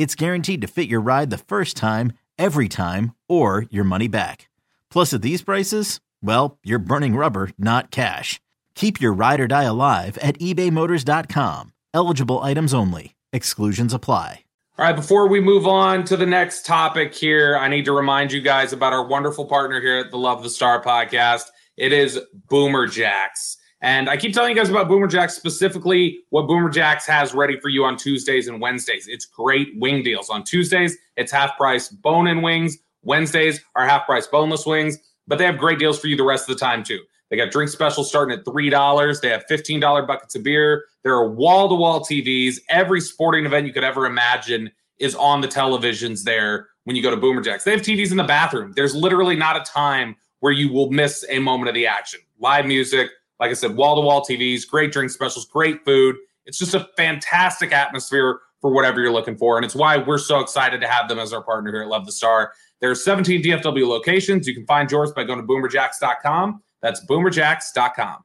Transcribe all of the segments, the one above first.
it's guaranteed to fit your ride the first time, every time, or your money back. Plus, at these prices, well, you're burning rubber, not cash. Keep your ride or die alive at ebaymotors.com. Eligible items only. Exclusions apply. All right, before we move on to the next topic here, I need to remind you guys about our wonderful partner here at the Love the Star podcast. It is Boomer Jacks. And I keep telling you guys about Boomer Jacks, specifically what Boomer Jacks has ready for you on Tuesdays and Wednesdays. It's great wing deals. On Tuesdays, it's half price bone in wings. Wednesdays are half price boneless wings, but they have great deals for you the rest of the time, too. They got drink specials starting at $3. They have $15 buckets of beer. There are wall to wall TVs. Every sporting event you could ever imagine is on the televisions there when you go to Boomer Jacks. They have TVs in the bathroom. There's literally not a time where you will miss a moment of the action. Live music, like I said, wall to wall TVs, great drink specials, great food. It's just a fantastic atmosphere for whatever you're looking for. And it's why we're so excited to have them as our partner here at Love the Star. There are 17 DFW locations. You can find yours by going to boomerjacks.com. That's boomerjacks.com.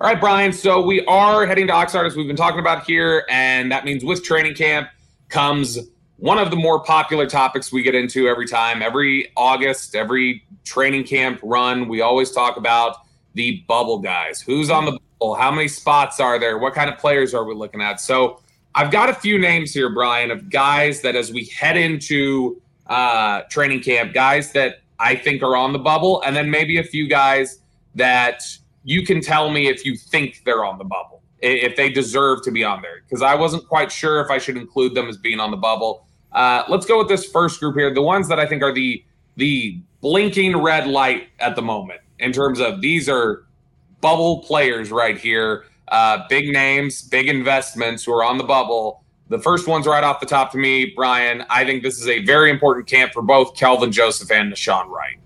All right, Bryan. So we are heading to Oxnard as we've been talking about here. And that means with training camp comes one of the more popular topics we get into every time. Every August, every training camp run, we always talk about the bubble guys. Who's on the bubble? How many spots are there? What kind of players are we looking at? So I've got a few names here, Bryan, of guys that as we head into uh, training camp, guys that I think are on the bubble, and then maybe a few guys that you can tell me if you think they're on the bubble, if they deserve to be on there, because I wasn't quite sure if I should include them as being on the bubble. Uh, let's go with this first group here, the ones that I think are the the blinking red light at the moment in terms of these are bubble players right here, uh, big names, big investments who are on the bubble. The first one's right off the top to me, Bryan. I think this is a very important camp for both Kelvin Joseph and Nahshon Wright.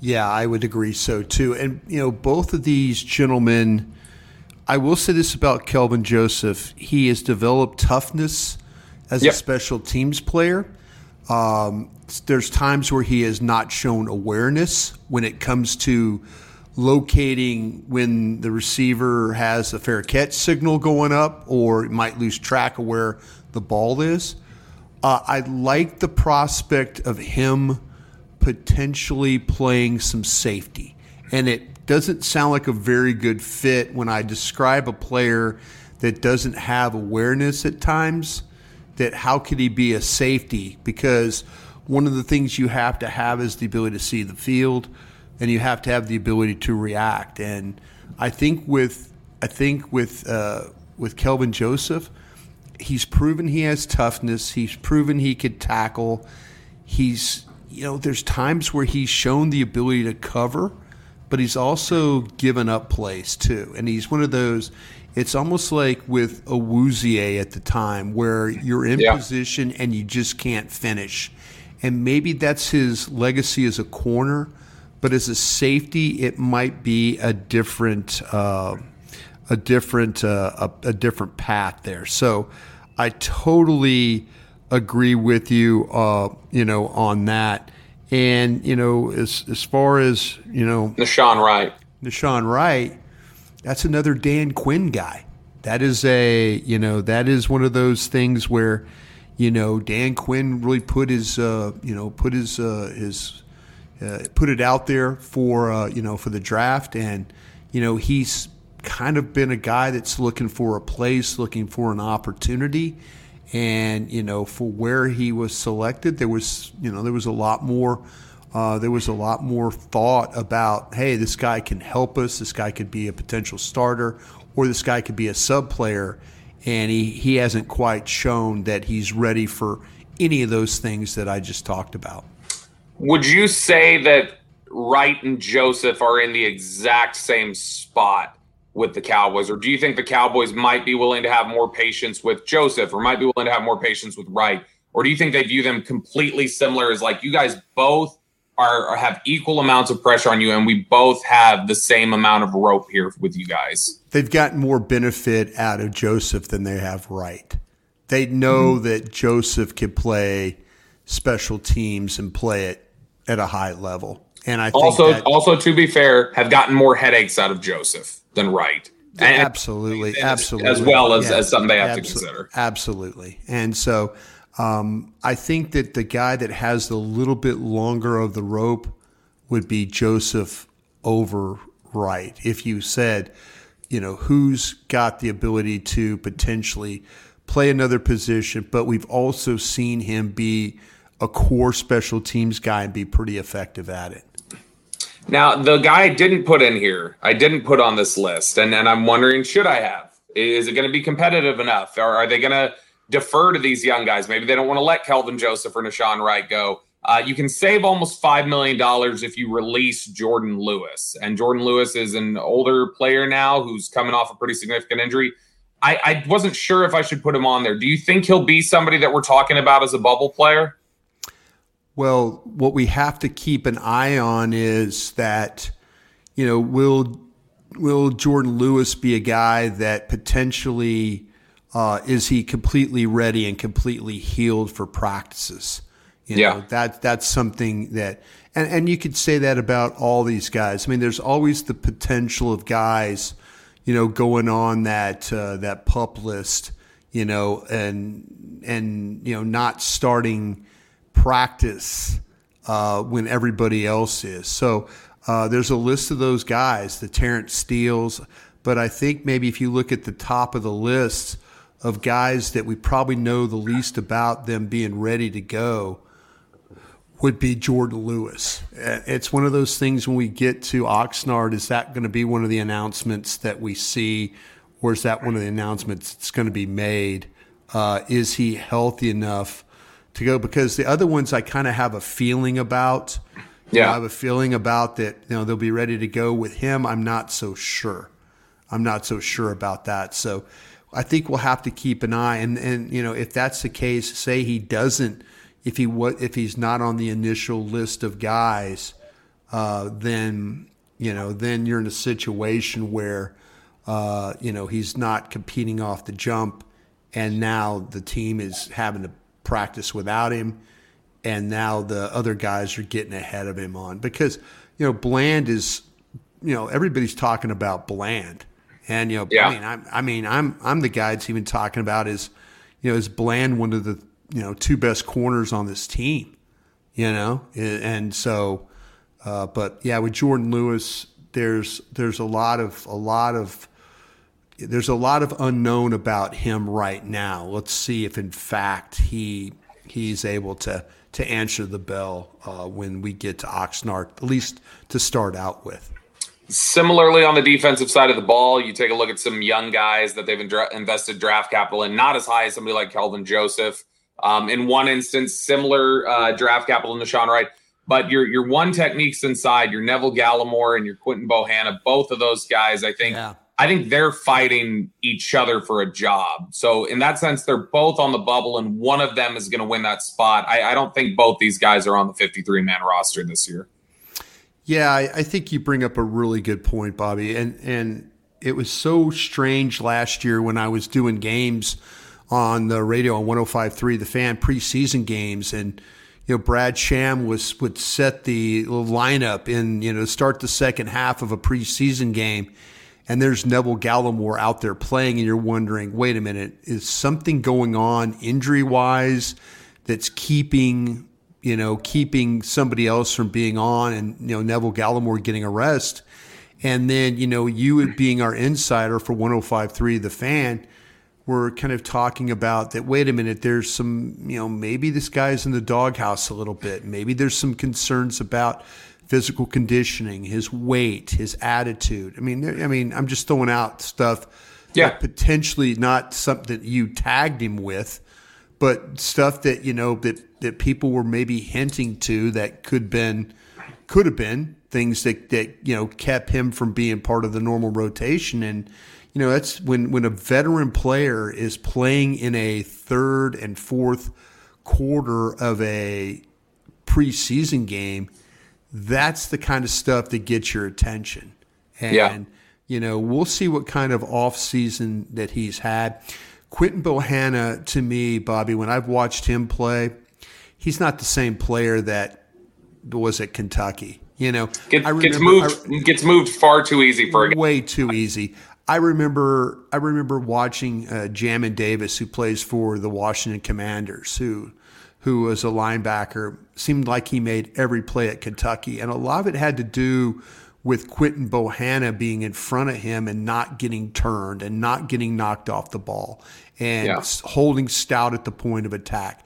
Yeah, I would agree so too. And, you know, both of these gentlemen, I will say this about Kelvin Joseph. He has developed toughness as yep. a special teams player. Um, there's times where he has not shown awareness when it comes to locating when the receiver has a fair catch signal going up or might lose track of where the ball is. Uh, I like the prospect of him potentially playing some safety. And it doesn't sound like a very good fit when I describe a player that doesn't have awareness at times that how could he be a safety because – one of the things you have to have is the ability to see the field, and you have to have the ability to react. And I think with I think with uh, with Kelvin Joseph, he's proven he has toughness. He's proven he could tackle. He's you know there's times where he's shown the ability to cover, but he's also given up plays too. And he's one of those. It's almost like with Awuzie at the time, where you're in yeah. position and you just can't finish and maybe that's his legacy as a corner, but as a safety, it might be a different uh, a different uh, a, a, different path there. So I totally agree with you, uh, you know, on that. And you know, as as far as you know, Nahshon Wright, Nahshon Wright, that's another Dan Quinn guy. That is a you know that is one of those things where you know, Dan Quinn really put his, uh, you know, put his uh, his uh, put it out there for uh, you know for the draft, and you know he's kind of been a guy that's looking for a place, looking for an opportunity, And you know, for where he was selected, there was you know there was a lot more. Uh, there was a lot more thought about, hey, this guy can help us. This guy could be a potential starter, or this guy could be a sub player. And he, he hasn't quite shown that he's ready for any of those things that I just talked about. Would you say that Wright and Joseph are in the exact same spot with the Cowboys, or do you think the Cowboys might be willing to have more patience with Joseph, or might be willing to have more patience with Wright, or do you think they view them completely similar? As like you guys both are have equal amounts of pressure on you, and we both have the same amount of rope here with you guys. They've gotten more benefit out of Joseph than they have Wright. They know mm-hmm. that Joseph can play special teams and play it at a high level. And I also, that, also to be fair, have gotten more headaches out of Joseph than Wright. And absolutely, absolutely, as well as, yeah, as something they have to consider. Absolutely, and so um, I think that the guy that has the little bit longer of the rope would be Joseph over Wright. If you said, you know, who's got the ability to potentially play another position, but we've also seen him be a core special teams guy and be pretty effective at it. Now, the guy I didn't put in here, I didn't put on this list, and, and I'm wondering, should I have? Is it going to be competitive enough? Or are they going to defer to these young guys? Maybe they don't want to let Kelvin Joseph or Nahshon Wright go. Uh, you can save almost $5 million if you release Jourdan Lewis. And Jourdan Lewis is an older player now who's coming off a pretty significant injury. I, I wasn't sure if I should put him on there. Do you think he'll be somebody that we're talking about as a bubble player? Well, what we have to keep an eye on is that, you know, will will Jourdan Lewis be a guy that potentially uh, is he completely ready and completely healed for practices? You know, yeah, that that's something that, and and you could say that about all these guys. I mean, there's always the potential of guys, you know, going on that uh, that pup list, you know, and and you know not starting practice uh, when everybody else is. So uh, there's a list of those guys, the Terence Steeles. But I think maybe if you look at the top of the list of guys that we probably know the least about them being ready to go, would be Jourdan Lewis. It's one of those things when we get to Oxnard, is that going to be one of the announcements that we see, or is that one of the announcements that's going to be made? Uh, is he healthy enough to go because the other ones I kind of have a feeling about. Yeah, I have a feeling about that. You know, they'll be ready to go with him. I'm not so sure. I'm not so sure about that. So I think we'll have to keep an eye. And and you know, if that's the case, say he doesn't, if he what if he's not on the initial list of guys, uh, then you know, then you're in a situation where uh, you know he's not competing off the jump, and now the team is having to practice without him, and now the other guys are getting ahead of him on. Because you know Bland is you know everybody's talking about Bland, and you know yeah. I mean I'm I mean I'm I'm the guy that's even talking about is you know is Bland one of the you know two best corners on this team, you know, and so. Uh, but yeah, with Jourdan Lewis, there's there's a lot of a lot of there's a lot of unknown about him right now. Let's see if, in fact, he he's able to to answer the bell uh, when we get to Oxnard, at least to start out with. Similarly, on the defensive side of the ball, you take a look at some young guys that they've invested draft capital in, not as high as somebody like Kelvin Joseph. Um, in one instance, similar uh, draft capital Nahshon Wright. But your your one techniques inside, your Neville Gallimore and your Quinton Bohanna, both of those guys, I think. Yeah I think they're fighting each other for a job. So in that sense, they're both on the bubble, and one of them is going to win that spot. I, I, don't think both these guys are on the 53 man roster this year. Yeah, I, I, think you bring up a really good point, Bobby. And and it was so strange last year when I was doing games on the radio on 105.3, the fan preseason games, and you know Brad Sham was would set the lineup in you know start the second half of a preseason game and there's Neville Gallimore out there playing, and you're wondering, wait a minute, is something going on injury wise that's keeping you know keeping somebody else from being on, and you know Neville Gallimore getting a rest, and then you know you being our insider for 105.3 The Fan. were kind of talking about that. Wait a minute, there's some, you know, maybe this guy's in the doghouse a little bit. Maybe there's some concerns about physical conditioning, his weight, his attitude. I mean, I mean, I'm just throwing out stuff. Yeah. potentially not something that you tagged him with, but stuff that you know that that people were maybe hinting to that could been could have been things that that you know kept him from being part of the normal rotation. And you know that's when when a veteran player is playing in a third and fourth quarter of a preseason game that's the kind of stuff that gets your attention. And Yeah. you know we'll see what kind of off season that he's had quinton bohanna to me bobby when i've watched him play he's not the same player that was at kentucky you know Get, I gets remember- moved gets moved far too easy for a guy. way too easy. I remember I remember watching uh, Jamin Davis, who plays for the Washington Commanders, who who was a linebacker. Seemed like he made every play at Kentucky, and a lot of it had to do with Quinton Bohanna being in front of him and not getting turned and not getting knocked off the ball and Yeah. holding stout at the point of attack.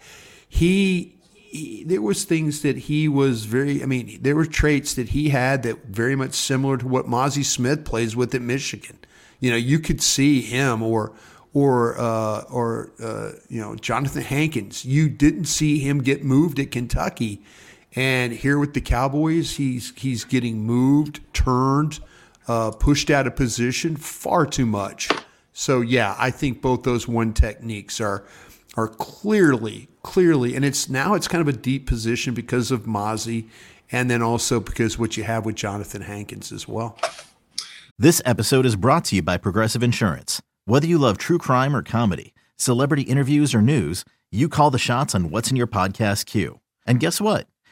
He, he there was things that he was very I mean there were traits that he had that very much similar to what Mazi Smith plays with at Michigan. You know, you could see him or or uh, or uh, you know Johnathan Hankins. You didn't see him get moved at Kentucky, and here with the Cowboys, he's he's getting moved, turned, uh, pushed out of position far too much. So yeah, I think both those one techniques are are clearly clearly, and it's now it's kind of a deep position because of Mazi, and then also because what you have with Johnathan Hankins as well. This episode is brought to you by Progressive Insurance. Whether you love true crime or comedy, celebrity interviews or news, you call the shots on what's in your podcast queue. And guess what?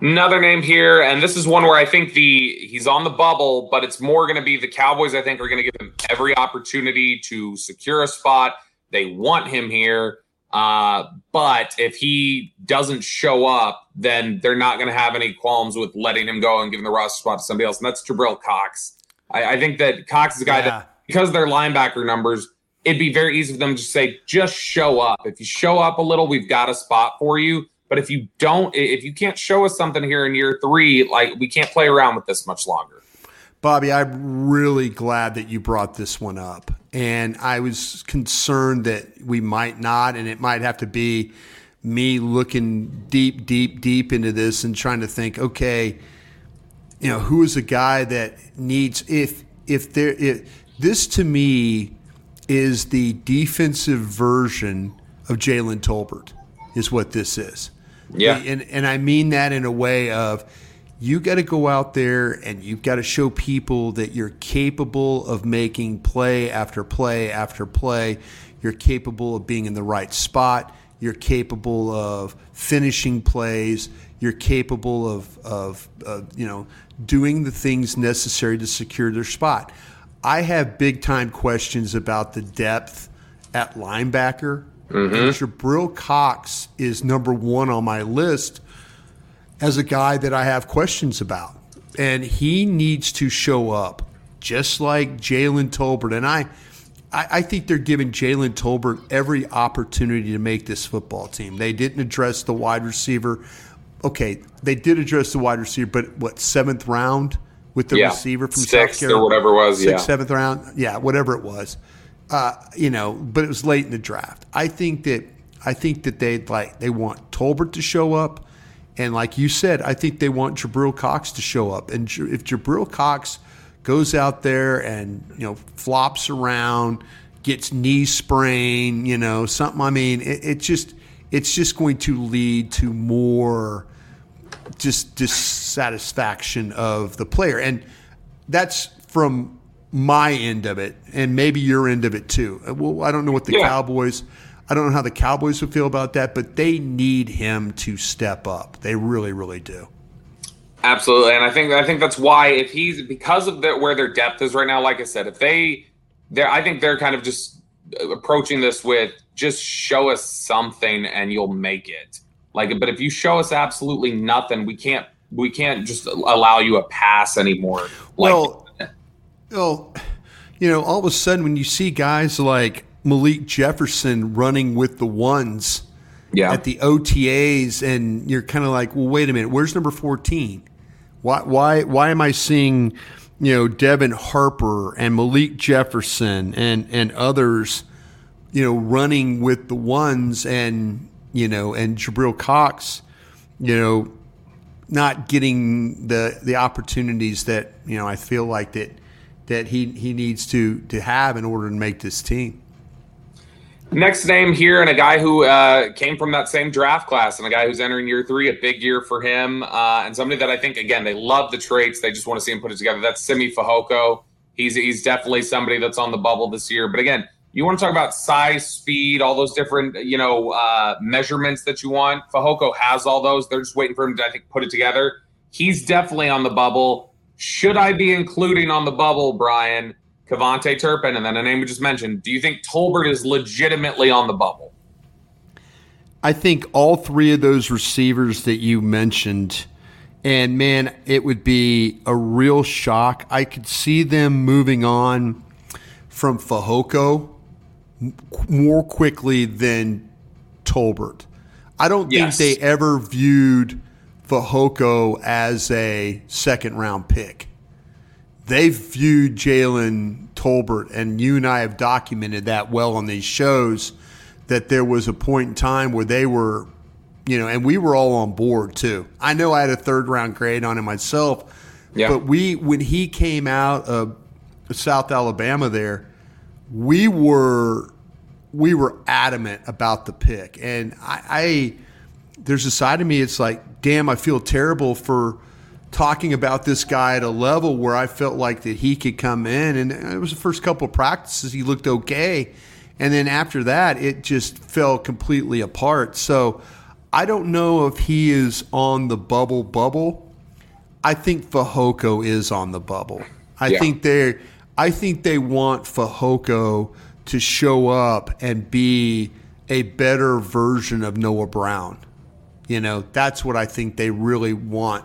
Another name here, and this is one where I think the he's on the bubble, but it's more going to be the Cowboys. I think are going to give him every opportunity to secure a spot. They want him here, uh, but if he doesn't show up, then they're not going to have any qualms with letting him go and giving the roster spot to somebody else, and that's Jabril Cox. I, I think that Cox is a guy Yeah. that because of their linebacker numbers, it'd be very easy for them to say, just show up. If you show up a little, we've got a spot for you. But if you don't, if you can't show us something here in year three, like we can't play around with this much longer. Bobby, I'm really glad that you brought this one up. And I was concerned that we might not, and it might have to be me looking deep, deep, deep into this and trying to think, okay, you know, who is a guy that needs if if there if this to me is the defensive version of Jalen Tolbert, is what this is. Yeah. And and I mean that in a way of you got to go out there and you've got to show people that you're capable of making play after play after play. You're capable of being in the right spot. You're capable of finishing plays. You're capable of, of, of you know doing the things necessary to secure their spot. I have big time questions about the depth at linebacker. Mm-hmm. And Jabril Cox is number one on my list as a guy that I have questions about. And he needs to show up just like Jalen Tolbert. And I, I, I think they're giving Jalen Tolbert every opportunity to make this football team. They didn't address the wide receiver. Okay, they did address the wide receiver, but what, seventh round with the Yeah. receiver from Sixth South or whatever it was, Sixth, yeah. seventh round? Yeah, whatever it was. Uh, you know, but it was late in the draft. I think that I think that they like they want Tolbert to show up, and like you said, I think they want Jabril Cox to show up. And if Jabril Cox goes out there and you know flops around, gets knee sprain, you know something. I mean, it, it just it's just going to lead to more just dissatisfaction of the player. And that's from my end of it, and maybe your end of it too. Uh, Well, I don't know what the Yeah. Cowboys, I don't know how the Cowboys would feel about that, but they need him to step up. They really, really do. Absolutely, and I think I think that's why if he's because of the, where their depth is right now. Like I said, if they, they I think they're kind of just approaching this with just show us something and you'll make it. Like, but if you show us absolutely nothing, we can't we can't just allow you a pass anymore. Like, well, well, you know, all of a sudden when you see guys like Malik Jefferson running with the ones yeah. at the OTAs, and you're kind of like, well, wait a minute, where's number 14? Why, why, why am I seeing, you know, Devin Harper and Malik Jefferson and and others, you know, running with the ones, and you know, and Jabril Cox, you know, not getting the the opportunities that you know I feel like that that he he needs to to have in order to make this team. Next name here, and a guy who uh, came from that same draft class, and a guy who's entering year three, a big year for him, uh, and somebody that I think again they love the traits, they just want to see him put it together. That's Simi Fehoko. He's he's definitely somebody that's on the bubble this year. But again, you want to talk about size, speed, all those different you know uh, measurements that you want. Fehoko has all those. They're just waiting for him to I think put it together. He's definitely on the bubble. Should I be including on the bubble, Bryan? KaVontae Turpin, and then a name we just mentioned. Do you think Tolbert is legitimately on the bubble? I think all three of those receivers that you mentioned, and man, it would be a real shock. I could see them moving on from Fehoko more quickly than Tolbert. I don't yes. think they ever viewed Fehoko as a second round pick they've viewed Jalen Tolbert, and you and I have documented that well on these shows. That there was a point in time where they were, you know, and we were all on board too. I know I had a third round grade on him myself, yeah. but we when he came out of South Alabama, there, we were we were adamant about the pick, and I, I there's a side of me. It's like, damn, I feel terrible for talking about this guy at a level where I felt like that he could come in. And it was the first couple of practices he looked okay, and then after that it just fell completely apart. So I don't know if he is on the bubble bubble. I think Fehoko is on the bubble. I yeah. think they I think they want Fehoko to show up and be a better version of Noah Brown. You know, that's what I think they really want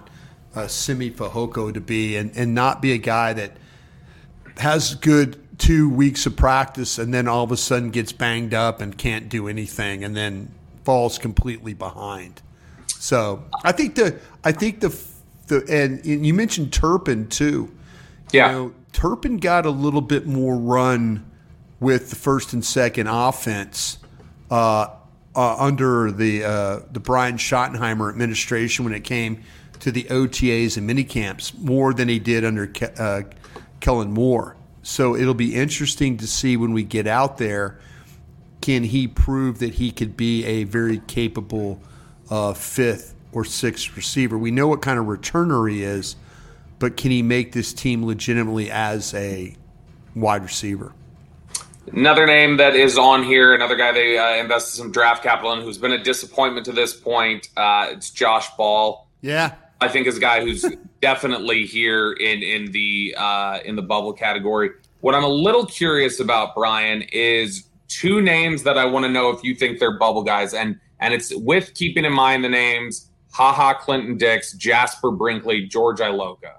uh, Simi Fehoko to be and, and not be a guy that has good two weeks of practice and then all of a sudden gets banged up and can't do anything and then falls completely behind. So I think the I think the the and, and you mentioned Turpin too. Yeah, you know, Turpin got a little bit more run with the first and second offense uh, uh, under the uh, the Brian Schottenheimer administration when it came to the OTAs and mini camps more than he did under Ke- uh, Kellen Moore. So it'll be interesting to see when we get out there. Can he prove that he could be a very capable uh, fifth or sixth receiver? We know what kind of returner he is, but can he make this team legitimately as a wide receiver? Another name that is on here, another guy they uh, invested some draft capital in, who's been a disappointment to this point. Uh, it's Josh Ball. Yeah, I think is a guy who's definitely here in in the uh, in the bubble category. What I'm a little curious about, Bryan, is two names that I want to know if you think they're bubble guys, and and it's with keeping in mind the names Ha Ha Clinton Dix, Jasper Brinkley, George Iloka.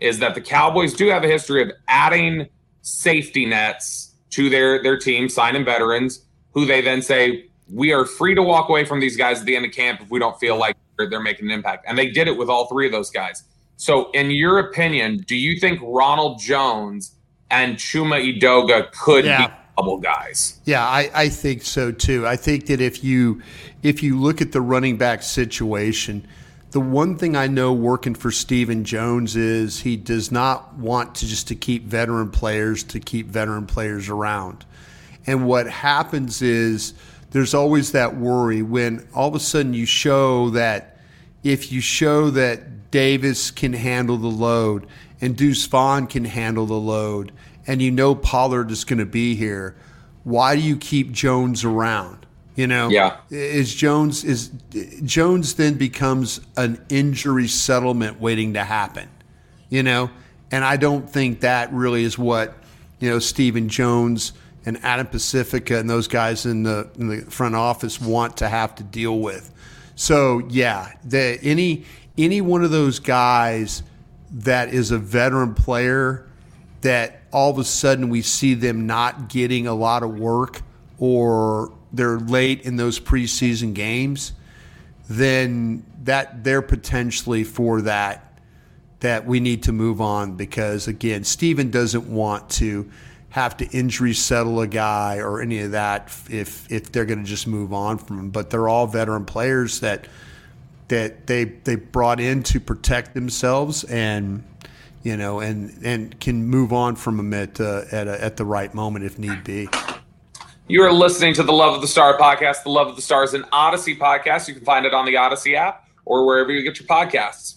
Is that the Cowboys do have a history of adding safety nets to their their team, signing veterans who they then say we are free to walk away from these guys at the end of camp if we don't feel like they're making an impact. And they did it with all three of those guys. So, in your opinion, do you think Ronald Jones and Chuma Edoga could yeah. be double guys? Yeah, I, I think so too. I think that if you if you look at the running back situation, the one thing I know working for Stephen Jones is he does not want to just to keep veteran players to keep veteran players around. And what happens is there's always that worry when all of a sudden you show that if you show that Davis can handle the load and Deuce Vaughn can handle the load and you know Pollard is going to be here, why do you keep Jones around? You know, yeah. Is Jones is Jones then becomes an injury settlement waiting to happen? You know, and I don't think that really is what you know Stephen Jones and Adam Pacifica and those guys in the in the front office want to have to deal with. So yeah, the, any any one of those guys that is a veteran player that all of a sudden we see them not getting a lot of work or they're late in those preseason games, then that they're potentially for that that we need to move on because again, Stephen doesn't want to have to injury settle a guy or any of that if if they're going to just move on from him. But they're all veteran players that that they they brought in to protect themselves and you know and and can move on from them at uh, at, a, at the right moment if need be. You are listening to the Love of the Star podcast. The Love of the Stars an Audacy podcast. You can find it on the Audacy app or wherever you get your podcasts.